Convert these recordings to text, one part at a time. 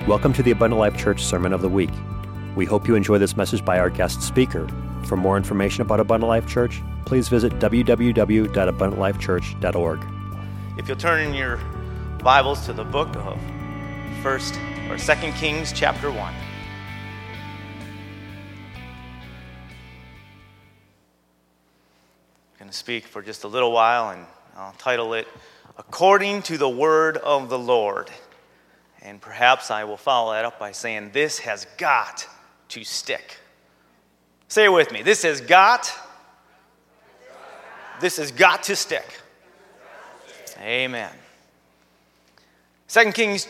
Welcome to the Abundant Life Church Sermon of the Week. We hope you enjoy this message by our guest speaker. For more information about Abundant Life Church, please visit www.abundantlifechurch.org. If you'll turn in your Bibles to the book of First or Second Kings, chapter one. I'm going to speak for just a little while, and I'll title it "According to the Word of the Lord." And perhaps I will follow that up by saying, This has got to stick. Say it with me. This has got, this has got to stick. Amen. Second Kings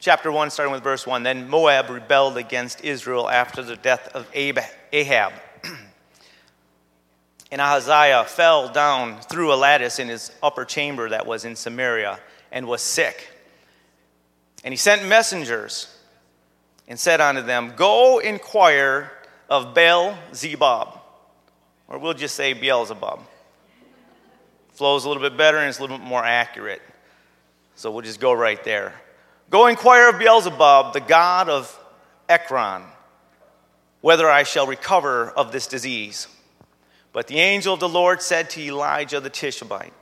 chapter 1, starting with verse 1. Then Moab rebelled against Israel after the death of Ahab. and Ahaziah fell down through a lattice in his upper chamber that was in Samaria and was sick. And he sent messengers and said unto them, Go inquire of Baal Zebub, or we'll just say Beelzebub. Flows a little bit better and it's a little bit more accurate. So we'll just go right there. Go inquire of Beelzebub, the god of Ekron, whether I shall recover of this disease. But the angel of the Lord said to Elijah the Tishbite,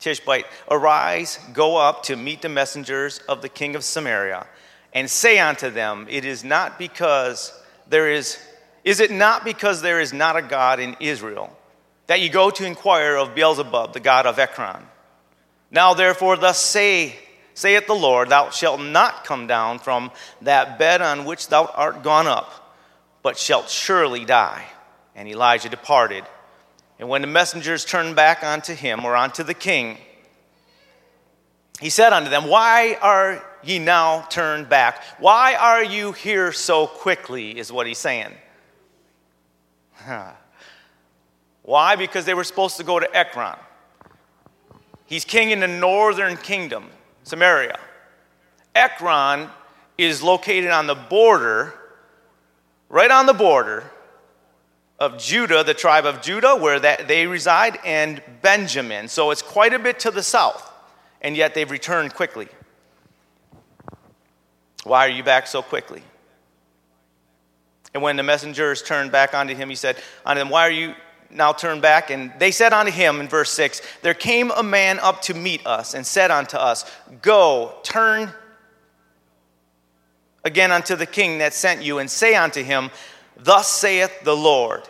Tishbite, Arise, go up to meet the messengers of the king of Samaria, and say unto them, It is not because there is, is it not because there is not a God in Israel, that you go to inquire of Beelzebub, the god of Ekron? Now therefore, thus say, saith the Lord, Thou shalt not come down from that bed on which thou art gone up, but shalt surely die. And Elijah departed and when the messengers turned back unto him or unto the king, he said unto them, Why are ye now turned back? Why are you here so quickly? Is what he's saying. Why? Because they were supposed to go to Ekron. He's king in the northern kingdom, Samaria. Ekron is located on the border, right on the border of Judah, the tribe of Judah, where that they reside, and Benjamin. So it's quite a bit to the south, and yet they've returned quickly. Why are you back so quickly? And when the messengers turned back unto him, he said unto them, Why are you now turned back? And they said unto him in verse 6 There came a man up to meet us and said unto us, Go, turn again unto the king that sent you, and say unto him, Thus saith the Lord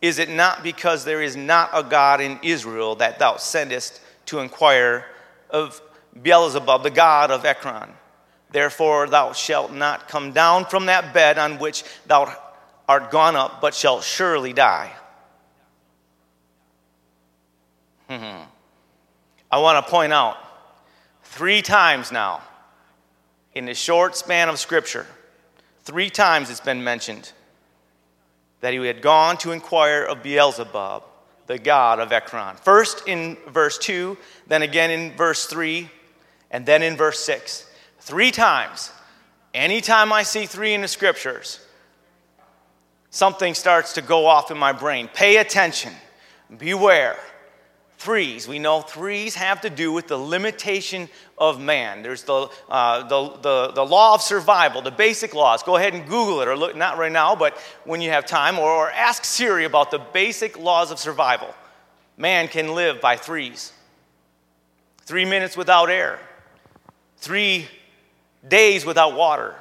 Is it not because there is not a God in Israel that thou sendest to inquire of Beelzebub, the God of Ekron? Therefore thou shalt not come down from that bed on which thou art gone up, but shalt surely die. Hmm. I want to point out three times now in the short span of Scripture, three times it's been mentioned that he had gone to inquire of Beelzebub, the god of Ekron. First in verse 2, then again in verse 3, and then in verse 6. Three times. Anytime I see three in the scriptures, something starts to go off in my brain. Pay attention. Beware. Threes. We know threes have to do with the limitation of man. There's the, uh, the, the, the, law of survival, the basic laws. Go ahead and Google it, or look, not right now, but when you have time, or, or ask Siri about the basic laws of survival. Man can live by threes three minutes without air, three days without water,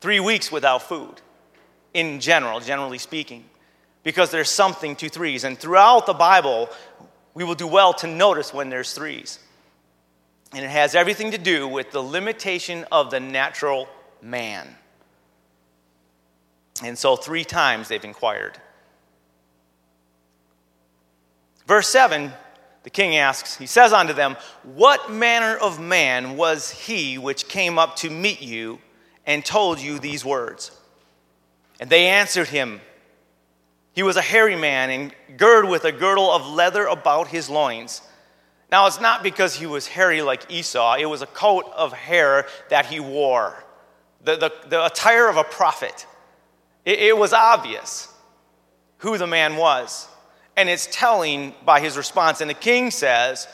three weeks without food, in general, generally speaking because there's something to threes. And throughout the Bible, we will do well to notice when there's threes. And it has everything to do with the limitation of the natural man. And so, three times they've inquired. Verse 7, the king asks, he says unto them, What manner of man was he which came up to meet you and told you these words? And they answered him, he was a hairy man and girded with a girdle of leather about his loins. Now, it's not because he was hairy like Esau, it was a coat of hair that he wore, the, the, the attire of a prophet. It, it was obvious who the man was. And it's telling by his response. And the king says,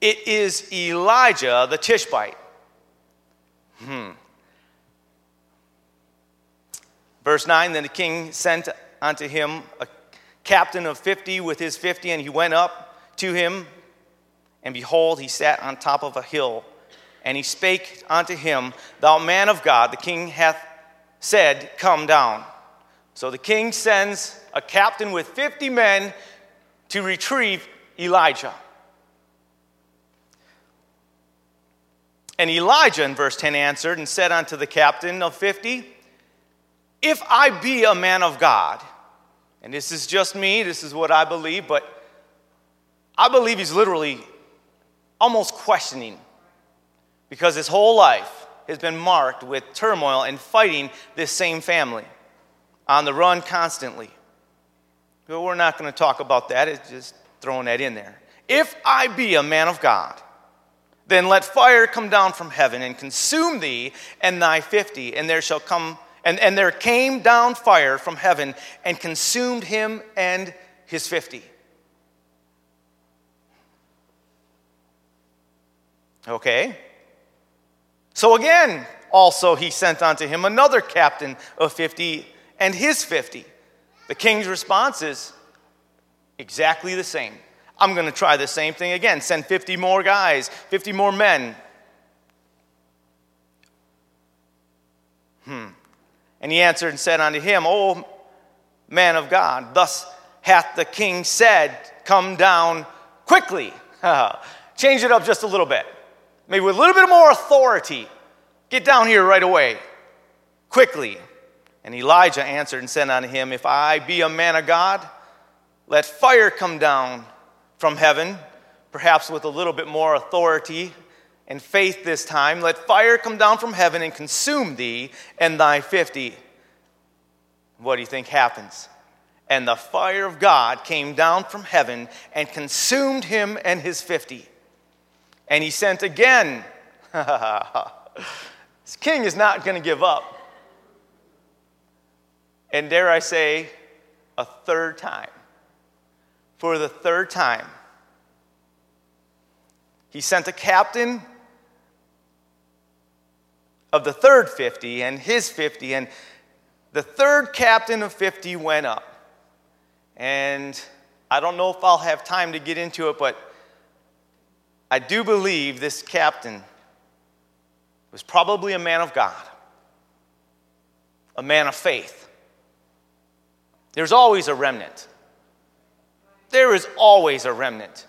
It is Elijah the Tishbite. Hmm. Verse 9 Then the king sent unto him a captain of fifty with his fifty, and he went up to him, and behold, he sat on top of a hill. And he spake unto him, Thou man of God, the king hath said, Come down. So the king sends a captain with 50 men to retrieve Elijah. And Elijah, in verse 10, answered and said unto the captain of 50, If I be a man of God, and this is just me, this is what I believe, but I believe he's literally almost questioning because his whole life has been marked with turmoil and fighting this same family on the run constantly. But we're not going to talk about that, it's just throwing that in there. If I be a man of God, then let fire come down from heaven and consume thee and thy fifty, and there shall come and, and there came down fire from heaven and consumed him and his fifty. Okay. So again, also he sent unto him another captain of fifty and his fifty. The king's response is exactly the same. I'm going to try the same thing again. Send 50 more guys, 50 more men. Hmm. And he answered and said unto him, O man of God, thus hath the king said, Come down quickly. Change it up just a little bit. Maybe with a little bit more authority. Get down here right away. Quickly. And Elijah answered and said unto him, If I be a man of God, let fire come down from heaven, perhaps with a little bit more authority and faith this time. Let fire come down from heaven and consume thee and thy fifty. What do you think happens? And the fire of God came down from heaven and consumed him and his fifty. And he sent again. this king is not going to give up. And dare I say, a third time for the third time. He sent a captain of the third 50 and his 50, and the third captain of 50 went up. And I don't know if I'll have time to get into it, but I do believe this captain was probably a man of God, a man of faith. There's always a remnant there is always a remnant.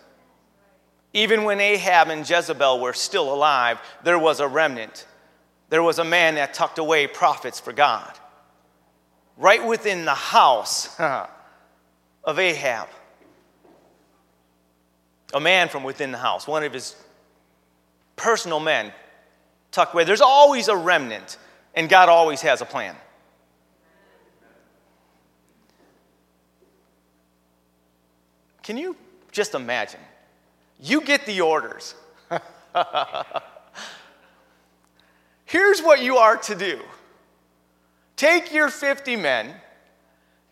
Even when Ahab and Jezebel were still alive, there was a remnant. There was a man that tucked away prophets for God. Right within the house of Ahab. A man from within the house, one of his personal men, tucked away. There's always a remnant, and God always has a plan. Can you just imagine? You get the orders. Here's what you are to do take your 50 men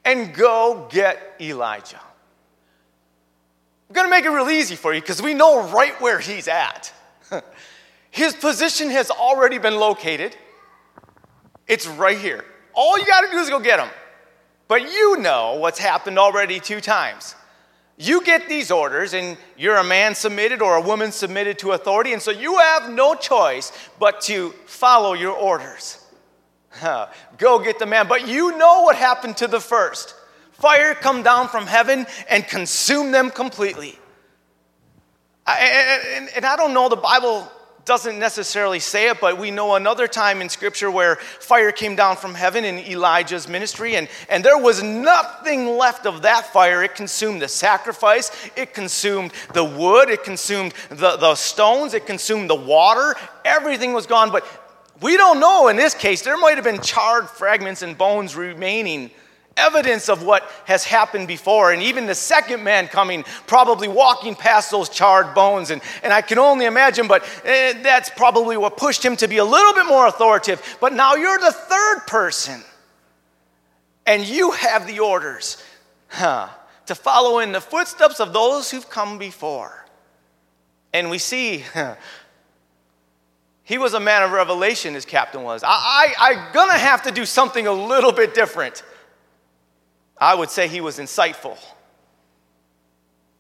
and go get Elijah. I'm going to make it real easy for you because we know right where he's at. His position has already been located, it's right here. All you got to do is go get him. But you know what's happened already two times. You get these orders, and you're a man submitted or a woman submitted to authority, and so you have no choice but to follow your orders. Go get the man. But you know what happened to the first fire come down from heaven and consume them completely. I, and, and I don't know, the Bible doesn't necessarily say it, but we know another time in Scripture where fire came down from heaven in Elijah's ministry, and, and there was nothing left of that fire. It consumed the sacrifice, it consumed the wood, it consumed the, the stones, it consumed the water. Everything was gone, but we don't know in this case. There might have been charred fragments and bones remaining evidence of what has happened before. And even the second man coming, probably walking past those charred bones. And, and I can only imagine, but eh, that's probably what pushed him to be a little bit more authoritative. But now you're the third person, and you have the orders huh, to follow in the footsteps of those who've come before. And we see He was a man of revelation, his captain was. I, I, I'm gonna have to do something a little bit different. I would say he was insightful.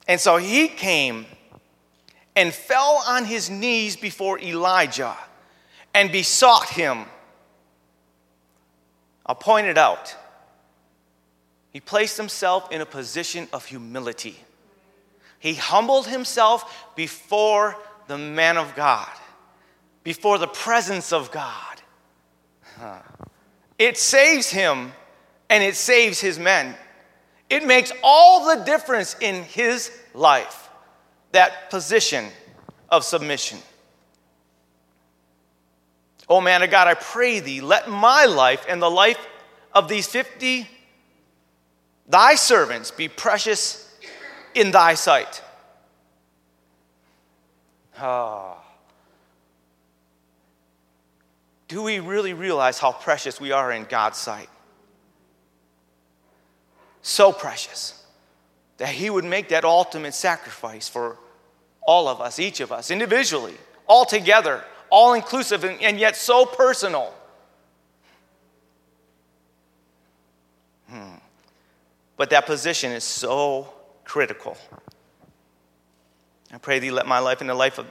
And so he came and fell on his knees before Elijah and besought him. I'll point it out. He placed himself in a position of humility. He humbled himself before the man of God, before the presence of God. It saves him and it saves his men. It makes all the difference in his life, that position of submission. Oh man of God, I pray thee, let my life and the life of these 50 thy servants be precious in thy sight. Ah. Do we really realize how precious we are in God's sight? So precious that He would make that ultimate sacrifice for all of us, each of us, individually, all together, all inclusive, and, and yet so personal. Hmm. But that position is so critical. I pray thee, let my life and the life of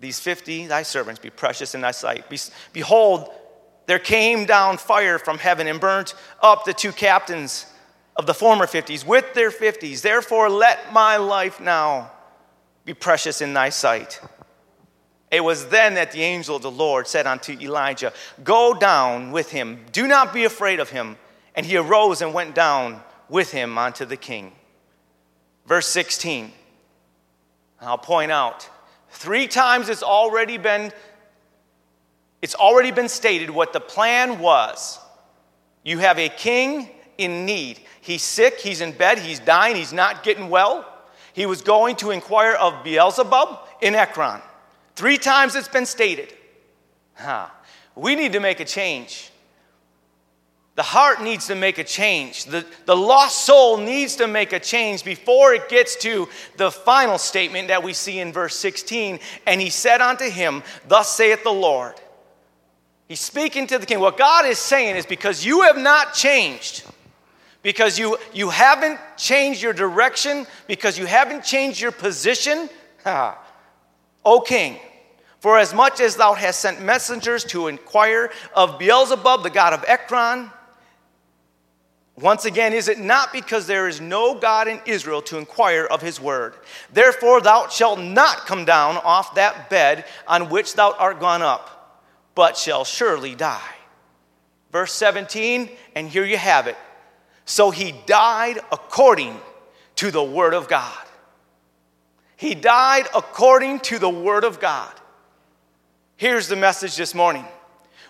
these 50 thy servants be precious in thy sight. Behold, there came down fire from heaven and burnt up the two captains of the former 50s with their 50s. Therefore, let my life now be precious in thy sight. It was then that the angel of the Lord said unto Elijah, Go down with him, do not be afraid of him. And he arose and went down with him unto the king. Verse 16. I'll point out three times it's already been it's already been stated what the plan was. You have a king in need. He's sick, he's in bed, he's dying, he's not getting well. He was going to inquire of Beelzebub in Ekron. Three times it's been stated. Huh. We need to make a change. The heart needs to make a change. The, the lost soul needs to make a change before it gets to the final statement that we see in verse 16. And he said unto him, Thus saith the Lord. He's speaking to the king. What God is saying is because you have not changed, because you, you haven't changed your direction, because you haven't changed your position, ah, O king, for as much as thou hast sent messengers to inquire of Beelzebub, the god of Ekron, once again, is it not because there is no God in Israel to inquire of his word? Therefore, thou shalt not come down off that bed on which thou art gone up, but shall surely die. Verse 17, and here you have it. So he died according to the word of God. He died according to the word of God. Here's the message this morning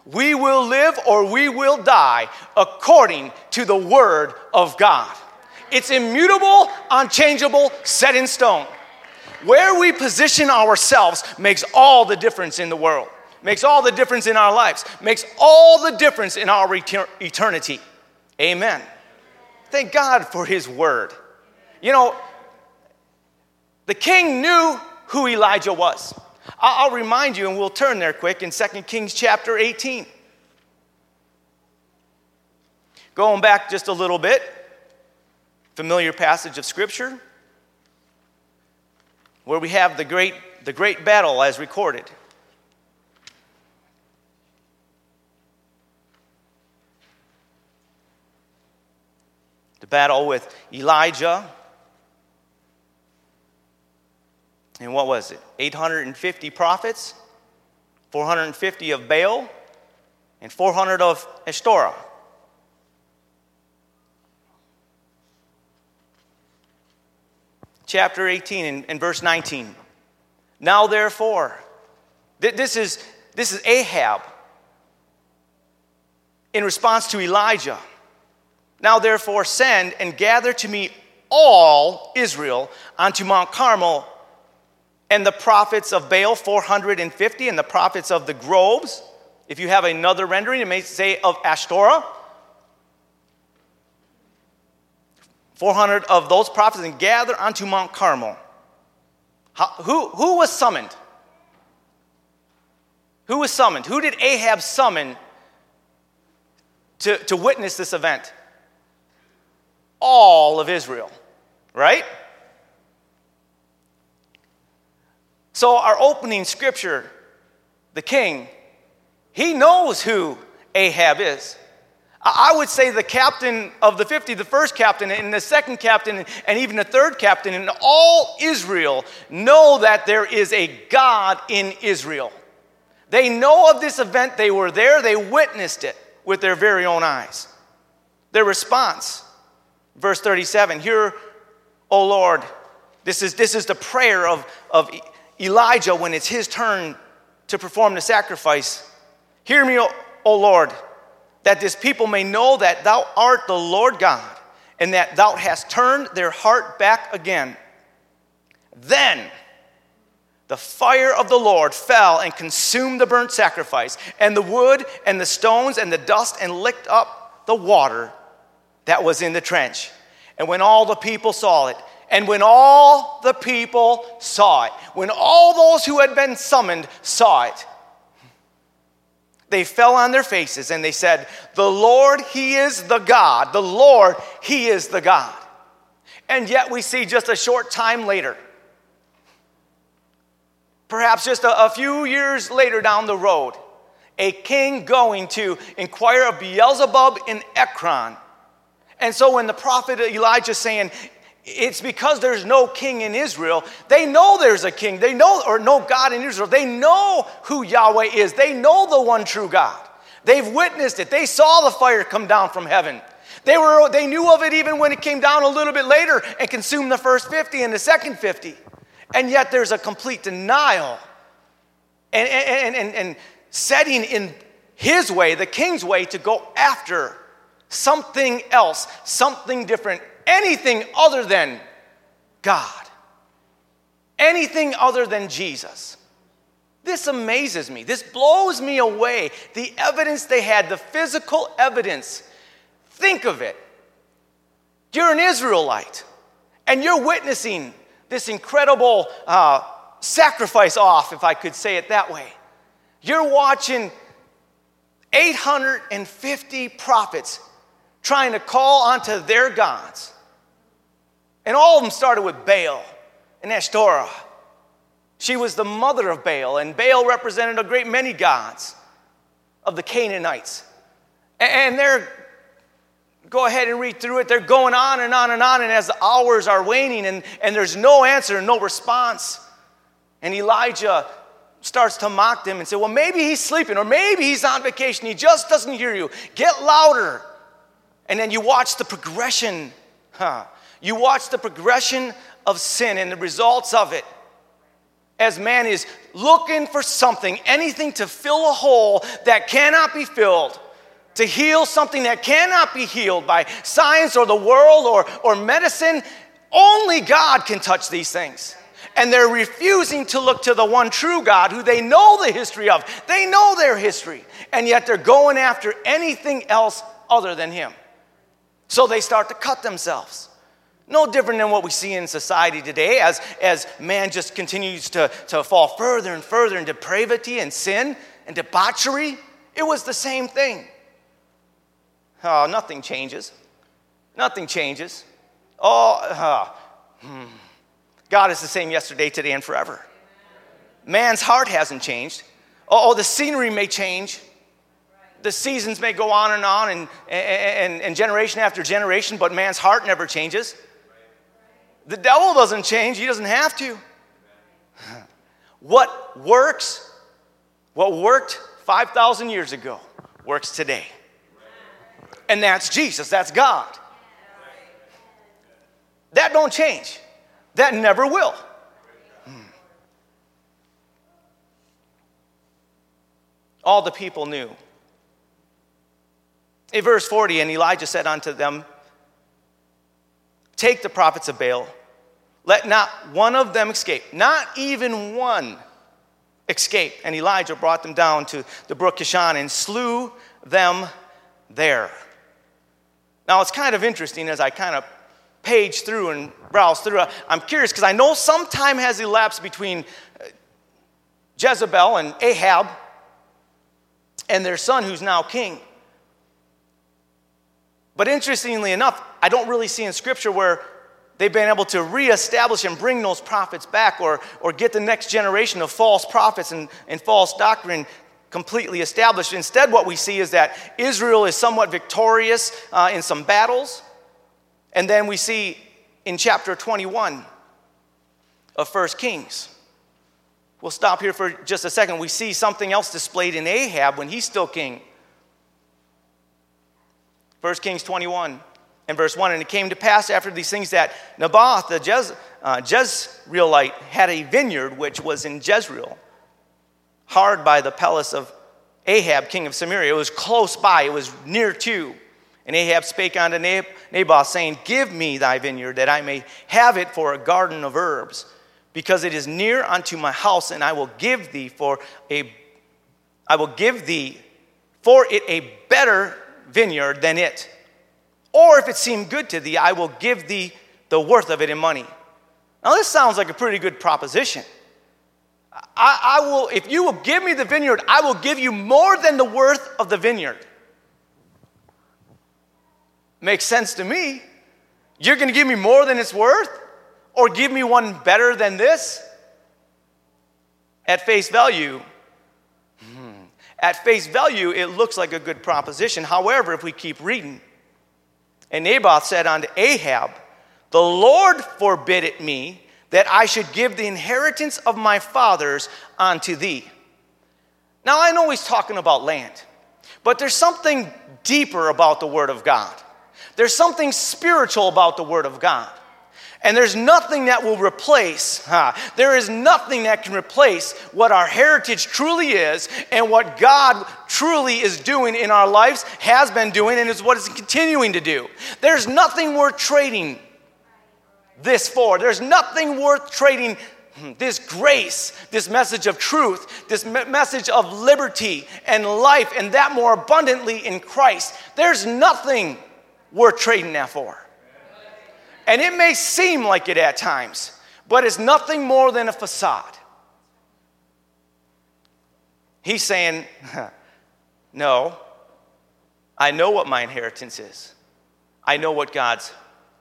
we will live or we will die according to the Word of God. It's immutable, unchangeable, set in stone. Where we position ourselves makes all the difference in the world, makes all the difference in our lives, makes all the difference in our eternity. Amen. Thank God for His Word. You know, the king knew who Elijah was. I'll remind you, and we'll turn there quick in 2 Kings chapter 18. Going back just a little bit, familiar passage of Scripture where we have the great, the great battle as recorded. Battle with Elijah and what was it? 850 prophets, 450 of Baal, and 400 of Ashtoreth. Chapter 18 and, and verse 19. Now therefore, th- this is, this is Ahab in response to Elijah. Now therefore, send and gather to me all Israel unto Mount Carmel and the prophets of Baal 450, and the prophets of the groves. If you have another rendering, it may say of Ashtoreth. 400 of those prophets and gather unto Mount Carmel. How, who, who was summoned? Who was summoned? Who did Ahab summon to, to witness this event? All of Israel, right? So, our opening scripture, the king, he knows who Ahab is. I would say the captain of the 50, the first captain, and the second captain, and even the third captain, and all Israel know that there is a God in Israel. They know of this event, they were there, they witnessed it with their very own eyes. Their response, verse 37 Here, O Lord, this is, this is the prayer of, of Elijah when it's his turn to perform the sacrifice. Hear me, O, o Lord that this people may know that thou art the Lord God, and that thou hast turned their heart back again. Then the fire of the Lord fell and consumed the burnt sacrifice, and the wood, and the stones, and the dust, and licked up the water that was in the trench. And when all the people saw it, and when all the people saw it, when all those who had been summoned saw it, they fell on their faces and they said, The Lord, He is the God. The Lord, He is the God. And yet we see just a short time later, perhaps just a, a few years later down the road, a king going to inquire of Beelzebub in Ekron. And so when the prophet Elijah saying, it's because there's no king in Israel. They know there's a king. They know, or no God in Israel. They know who Yahweh is. They know the one true God. They've witnessed it. They saw the fire come down from heaven. They, were, they knew of it even when it came down a little bit later and consumed the first 50 and the second 50. And yet there's a complete denial and, and, and, and setting in his way, the king's way, to go after something else, something different, anything other than God, anything other than Jesus. This amazes me. This blows me away. The evidence they had, the physical evidence. Think of it. You're an Israelite, and you're witnessing this incredible uh, sacrifice off, if I could say it that way. You're watching 850 prophets trying to call onto their gods. And all of them started with Baal and Ashtoreth. She was the mother of Baal, and Baal represented a great many gods of the Canaanites. And they're, go ahead and read through it, they're going on and on and on, and as the hours are waning, and, and there's no answer no response. And Elijah starts to mock them and say, Well, maybe he's sleeping, or maybe he's on vacation, he just doesn't hear you. Get louder. And then you watch the progression. Huh. You watch the progression of sin and the results of it. As man is looking for something, anything to fill a hole that cannot be filled, to heal something that cannot be healed by science or the world or, or medicine, only God can touch these things. And they're refusing to look to the one true God who they know the history of. They know their history. And yet they're going after anything else other than Him. So they start to cut themselves. No different than what we see in society today as, as man just continues to, to fall further and further in depravity and sin and debauchery. It was the same thing. Oh, nothing changes. Nothing changes. Oh, uh, hmm. God is the same yesterday, today, and forever. Man's heart hasn't changed. Oh, the scenery may change, the seasons may go on and on and, and, and generation after generation, but man's heart never changes. The devil doesn't change, he doesn't have to. What works, what worked 5,000 years ago, works today. And that's Jesus, that's God. That don't change. That never will. Hmm. All the people knew in verse 40, and Elijah said unto them, Take the prophets of Baal, let not one of them escape, not even one escape. And Elijah brought them down to the brook Kishon and slew them there. Now it's kind of interesting as I kind of page through and browse through. I'm curious because I know some time has elapsed between uh, Jezebel and Ahab and their son, who's now king. But interestingly enough, I don't really see in Scripture where they've been able to reestablish and bring those prophets back or, or get the next generation of false prophets and, and false doctrine completely established. Instead, what we see is that Israel is somewhat victorious uh, in some battles. And then we see in chapter 21 of First Kings. We'll stop here for just a second. We see something else displayed in Ahab when he's still king. 1 Kings 21 and verse 1 And it came to pass after these things that Naboth, the Jez, uh, Jezreelite, had a vineyard which was in Jezreel, hard by the palace of Ahab, king of Samaria. It was close by, it was near to. And Ahab spake unto Naboth, saying, Give me thy vineyard, that I may have it for a garden of herbs, because it is near unto my house, and I will give thee for a I will give thee for it a better vineyard than it. Or if it seem good to thee, I will give thee the worth of it in money. Now, this sounds like a pretty good proposition. I, I, will, if you will give me the vineyard, I will give you more than the worth of the vineyard. Makes sense to me. You're going to give me more than it's worth? Or give me one better than this? At face value, at face value, it looks like a good proposition. However, if we keep reading, and Naboth said unto Ahab, The Lord forbid it me that I should give the inheritance of my fathers unto thee. Now, I know he's talking about land, but there's something deeper about the Word of God. There's something spiritual about the Word of God. And there's nothing that will replace, huh? there is nothing that can replace what our heritage truly is and what God truly is doing in our lives, has been doing, and is what it's continuing to do. There's nothing worth trading this for. There's nothing worth trading hmm, this grace, this message of truth, this me- message of liberty and life, and that more abundantly in Christ. There's nothing worth trading that for. And it may seem like it at times, but it's nothing more than a facade. He's saying, No, I know what my inheritance is. I know what God's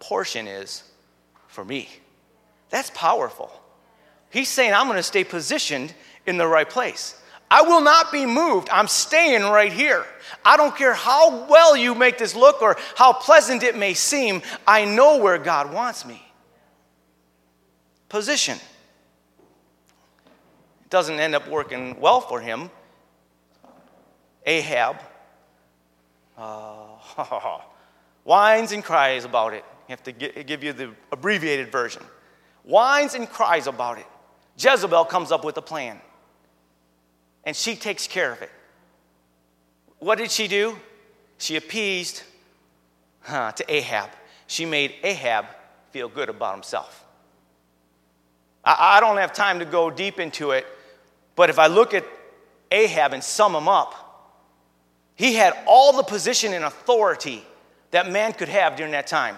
portion is for me. That's powerful. He's saying, I'm going to stay positioned in the right place. I will not be moved. I'm staying right here. I don't care how well you make this look or how pleasant it may seem, I know where God wants me. Position. It doesn't end up working well for him. Ahab uh, whines and cries about it. You have to give you the abbreviated version. Whines and cries about it. Jezebel comes up with a plan and she takes care of it. What did she do? She appeased huh, to Ahab. She made Ahab feel good about himself. I, I don't have time to go deep into it, but if I look at Ahab and sum him up, he had all the position and authority that man could have during that time.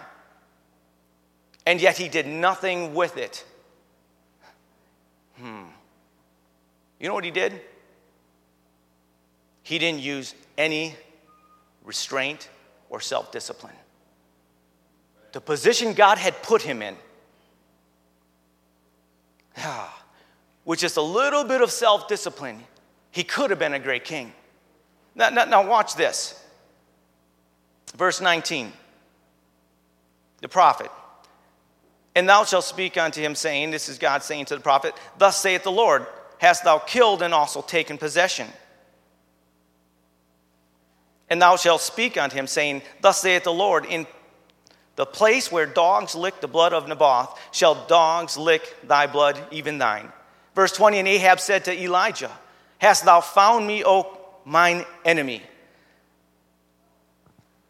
And yet he did nothing with it. Hmm. You know what he did? He didn't use any restraint or self discipline. The position God had put him in, ah, with just a little bit of self discipline, he could have been a great king. Now, now, now, watch this. Verse 19. The prophet. And thou shalt speak unto him, saying, This is God saying to the prophet, Thus saith the Lord, Hast thou killed and also taken possession? And thou shalt speak unto him, saying, Thus saith the Lord, In the place where dogs lick the blood of Naboth, shall dogs lick thy blood, even thine. Verse 20 And Ahab said to Elijah, Hast thou found me, O mine enemy?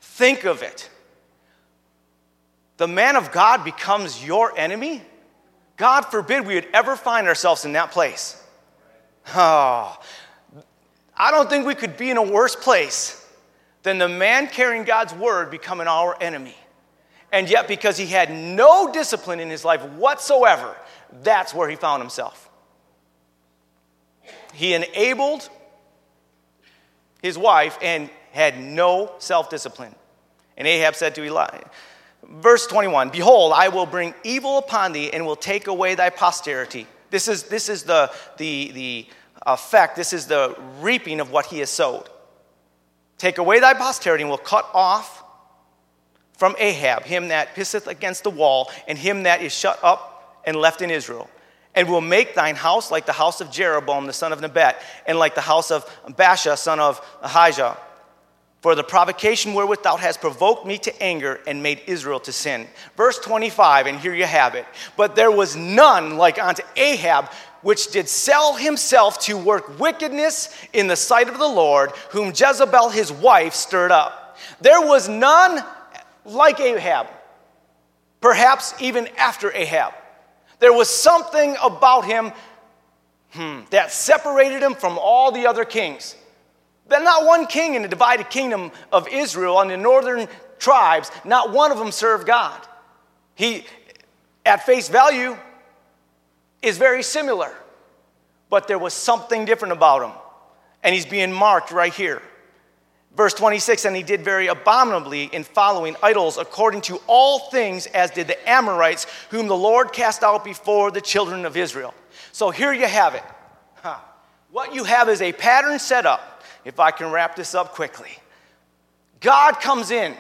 Think of it. The man of God becomes your enemy? God forbid we would ever find ourselves in that place. Oh, I don't think we could be in a worse place than the man carrying God's word becoming our enemy. And yet, because he had no discipline in his life whatsoever, that's where he found himself. He enabled his wife, and had no self discipline. And Ahab said to Eli, verse 21 Behold, I will bring evil upon thee and will take away thy posterity. This is, this is the, the, the effect, this is the reaping of what he has sowed. Take away thy posterity and will cut off from Ahab him that pisseth against the wall and him that is shut up and left in Israel. And will make thine house like the house of Jeroboam the son of Nebat, and like the house of Baasha son of Ahijah for the provocation wherewith thou hast provoked me to anger and made Israel to sin. Verse 25, and here you have it. But there was none like unto Ahab, which did sell himself to work wickedness in the sight of the Lord, whom Jezebel his wife stirred up. There was none like Ahab, perhaps even after Ahab. There was something about him hmm, that separated him from all the other kings. There's not one king in the divided kingdom of Israel on the northern tribes, not one of them served God. He, at face value, is very similar, but there was something different about him. And he's being marked right here. Verse 26 And he did very abominably in following idols according to all things as did the Amorites, whom the Lord cast out before the children of Israel. So here you have it. Huh. What you have is a pattern set up if I can wrap this up quickly. God comes in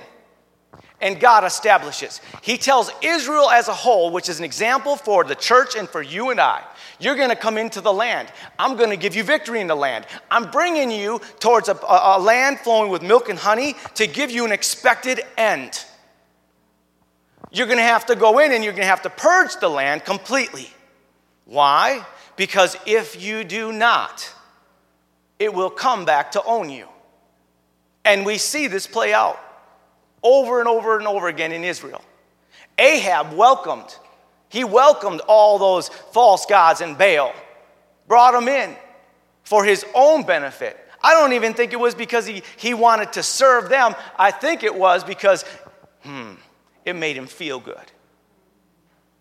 and God establishes. He tells Israel as a whole, which is an example for the church and for you and I. You're going to come into the land. I'm going to give you victory in the land. I'm bringing you towards a, a, land flowing with milk and honey to give you an expected end. You're going to have to go in and you're going to have to purge the land completely. Why? Because if you do not, it will come back to own you. And we see this play out over and over and over again in Israel. Ahab welcomed, he welcomed all those false gods and Baal, brought them in for his own benefit. I don't even think it was because he, he wanted to serve them. I think it was because, hmm, it made him feel good.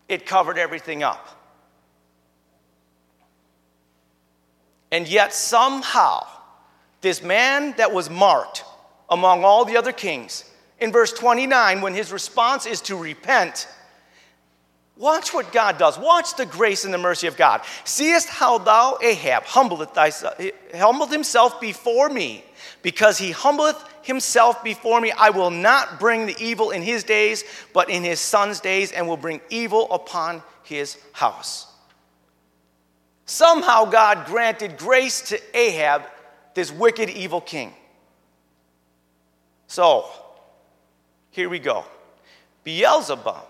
It covered everything up. And yet, somehow, this man that was marked among all the other kings, in verse 29, when his response is to repent, watch what God does. Watch the grace and the mercy of God. Seest how thou, Ahab, humbleth thyself, humbled himself before me. Because he humbleth himself before me, I will not bring the evil in his days, but in his son's days, and will bring evil upon his house. Somehow God granted grace to Ahab, this wicked, evil king. So, here we go. Beelzebub,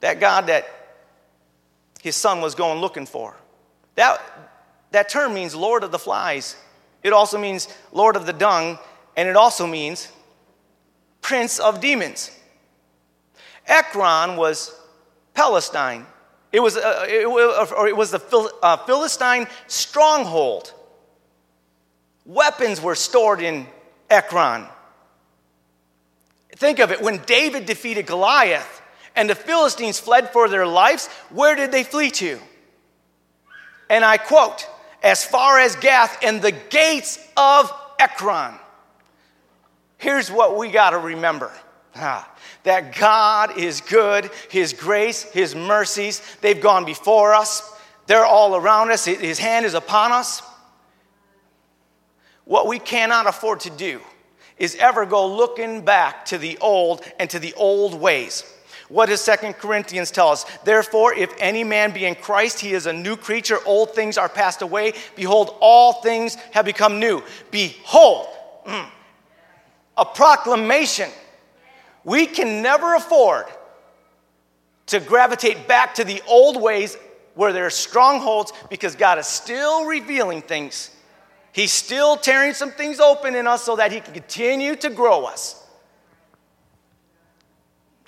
that God that his son was going looking for, that, that term means Lord of the flies. It also means Lord of the dung, and it also means Prince of demons. Ekron was Palestine. It was, uh, it, or it was the Phil, uh, Philistine stronghold. Weapons were stored in Ekron. Think of it when David defeated Goliath and the Philistines fled for their lives, where did they flee to? And I quote, as far as Gath and the gates of Ekron. Here's what we got to remember. Ah, that God is good, His grace, His mercies, they've gone before us, they're all around us, His hand is upon us. What we cannot afford to do is ever go looking back to the old and to the old ways. What does Second Corinthians tell us? Therefore, if any man be in Christ, he is a new creature. Old things are passed away. Behold, all things have become new. Behold, mm, a proclamation we can never afford to gravitate back to the old ways where there are strongholds because God is still revealing things. He's still tearing some things open in us so that He can continue to grow us.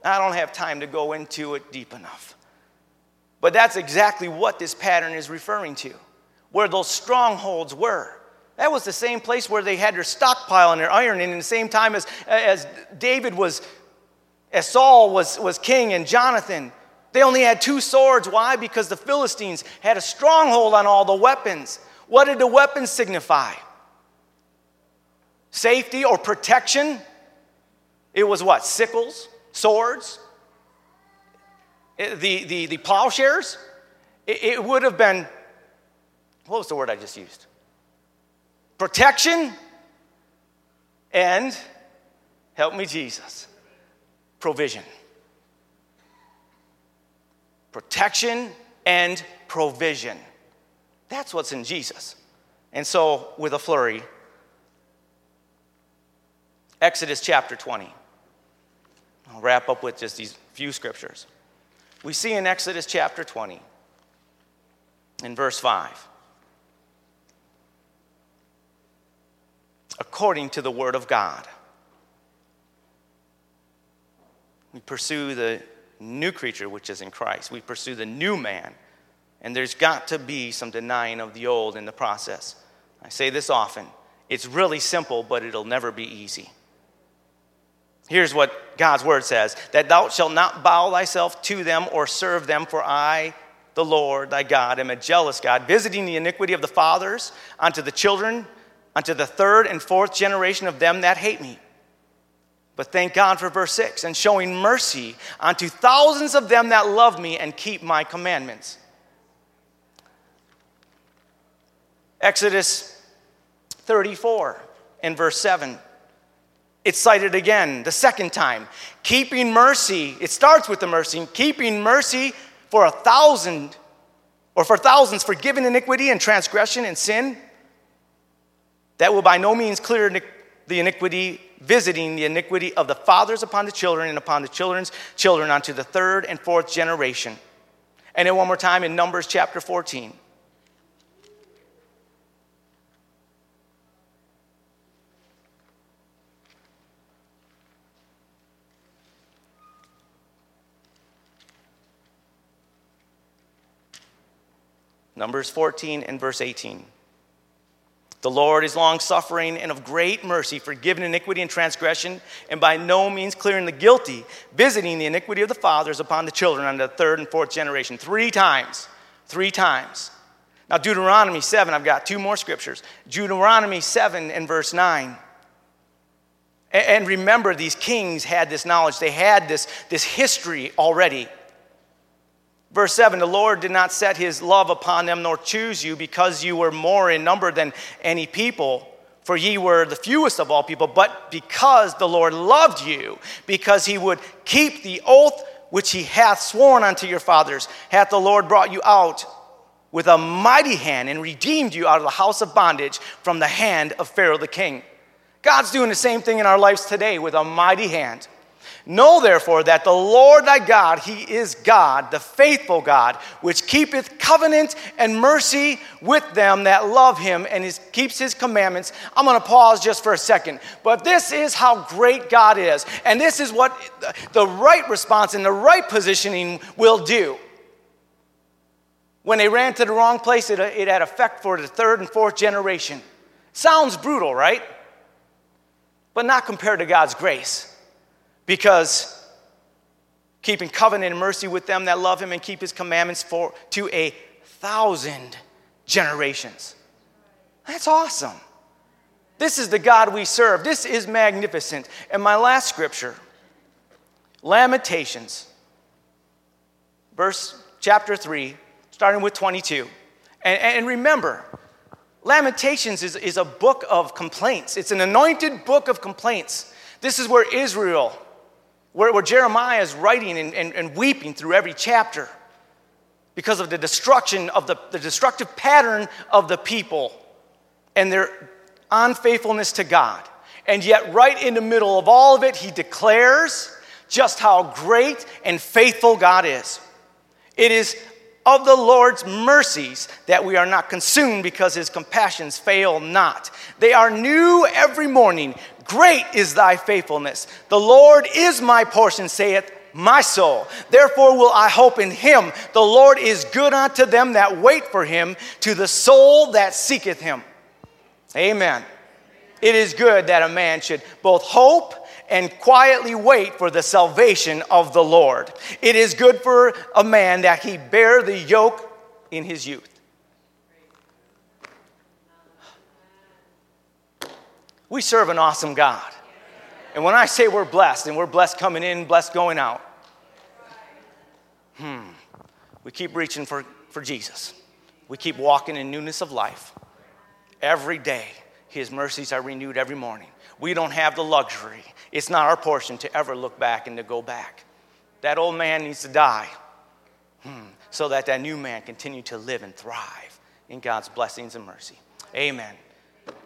I don't have time to go into it deep enough. But that's exactly what this pattern is referring to, where those strongholds were. That was the same place where they had their stockpile and their iron, and in the same time as, as David was as Saul was, was king and Jonathan, they only had two swords. Why? Because the Philistines had a stronghold on all the weapons. What did the weapons signify? safety or protection. It was what? Sickles, swords, the, the, the plowshares. It, it would have been, what was the word I just used? Protection and, help me, Jesus, provision. Protection and provision. That's what's in Jesus. And so, with a flurry, Exodus chapter 20. I'll wrap up with just these few scriptures. We see in Exodus chapter 20, in verse 5, according to the word of God, we pursue the new creature which is in Christ. We pursue the new man. And there's got to be some denying of the old in the process. I say this often. It's really simple, but it'll never be easy. Here's what God's word says that thou shalt not bow thyself to them or serve them, for I, the Lord thy God, am a jealous God, visiting the iniquity of the fathers unto the children, unto the third and fourth generation of them that hate me. But thank God for verse 6 and showing mercy unto thousands of them that love me and keep my commandments. Exodus 34 and verse 7. It's cited again the second time. Keeping mercy, it starts with the mercy, keeping mercy for a thousand or for thousands, forgiving iniquity and transgression and sin. That will by no means clear the iniquity, visiting the iniquity of the fathers upon the children and upon the children's children unto the third and fourth generation. And then one more time in Numbers chapter 14. Numbers 14 and verse 18. The Lord is long suffering and of great mercy, forgiving iniquity and transgression, and by no means clearing the guilty, visiting the iniquity of the fathers upon the children unto the third and fourth generation. Three times. Three times. Now, Deuteronomy 7, I've got two more scriptures. Deuteronomy 7 and verse 9. And remember, these kings had this knowledge, they had this, this history already. Verse 7 The Lord did not set his love upon them nor choose you because you were more in number than any people, for ye were the fewest of all people, but because the Lord loved you, because he would keep the oath which he hath sworn unto your fathers, hath the Lord brought you out with a mighty hand and redeemed you out of the house of bondage from the hand of Pharaoh the king. God's doing the same thing in our lives today with a mighty hand. Know therefore that the Lord thy God, he is God, the faithful God, which keepeth covenant and mercy with them that love him and his, keeps his commandments. I'm going to pause just for a second. But this is how great God is. And this is what the right response and the right positioning will do. When they ran to the wrong place, it, it had effect for the third and fourth generation. Sounds brutal, right? But not compared to God's grace. Because keeping covenant and mercy with them that love him and keep his commandments for to a thousand generations. That's awesome. This is the God we serve. This is magnificent. And my last scripture, Lamentations, verse chapter 3, starting with 22. And, and remember, Lamentations is, is a book of complaints. It's an anointed book of complaints. This is where Israel where, where Jeremiah is writing and, and, and weeping through every chapter because of the destruction of the, the destructive pattern of the people and their unfaithfulness to God. And yet, right in the middle of all of it, he declares just how great and faithful God is. It is of the Lord's mercies that we are not consumed because his compassions fail not. They are new every morning. Great is thy faithfulness. The Lord is my portion, saith my soul. Therefore will I hope in him. The Lord is good unto them that wait for him, to the soul that seeketh him. Amen. It is good that a man should both hope and quietly wait for the salvation of the Lord. It is good for a man that he bear the yoke in his youth. We serve an awesome God. And when I say we're blessed, and we're blessed coming in, blessed going out, hmm, we keep reaching for, for Jesus. We keep walking in newness of life. Every day, His mercies are renewed every morning. We don't have the luxury, it's not our portion to ever look back and to go back. That old man needs to die hmm, so that that new man continue to live and thrive in God's blessings and mercy. Amen.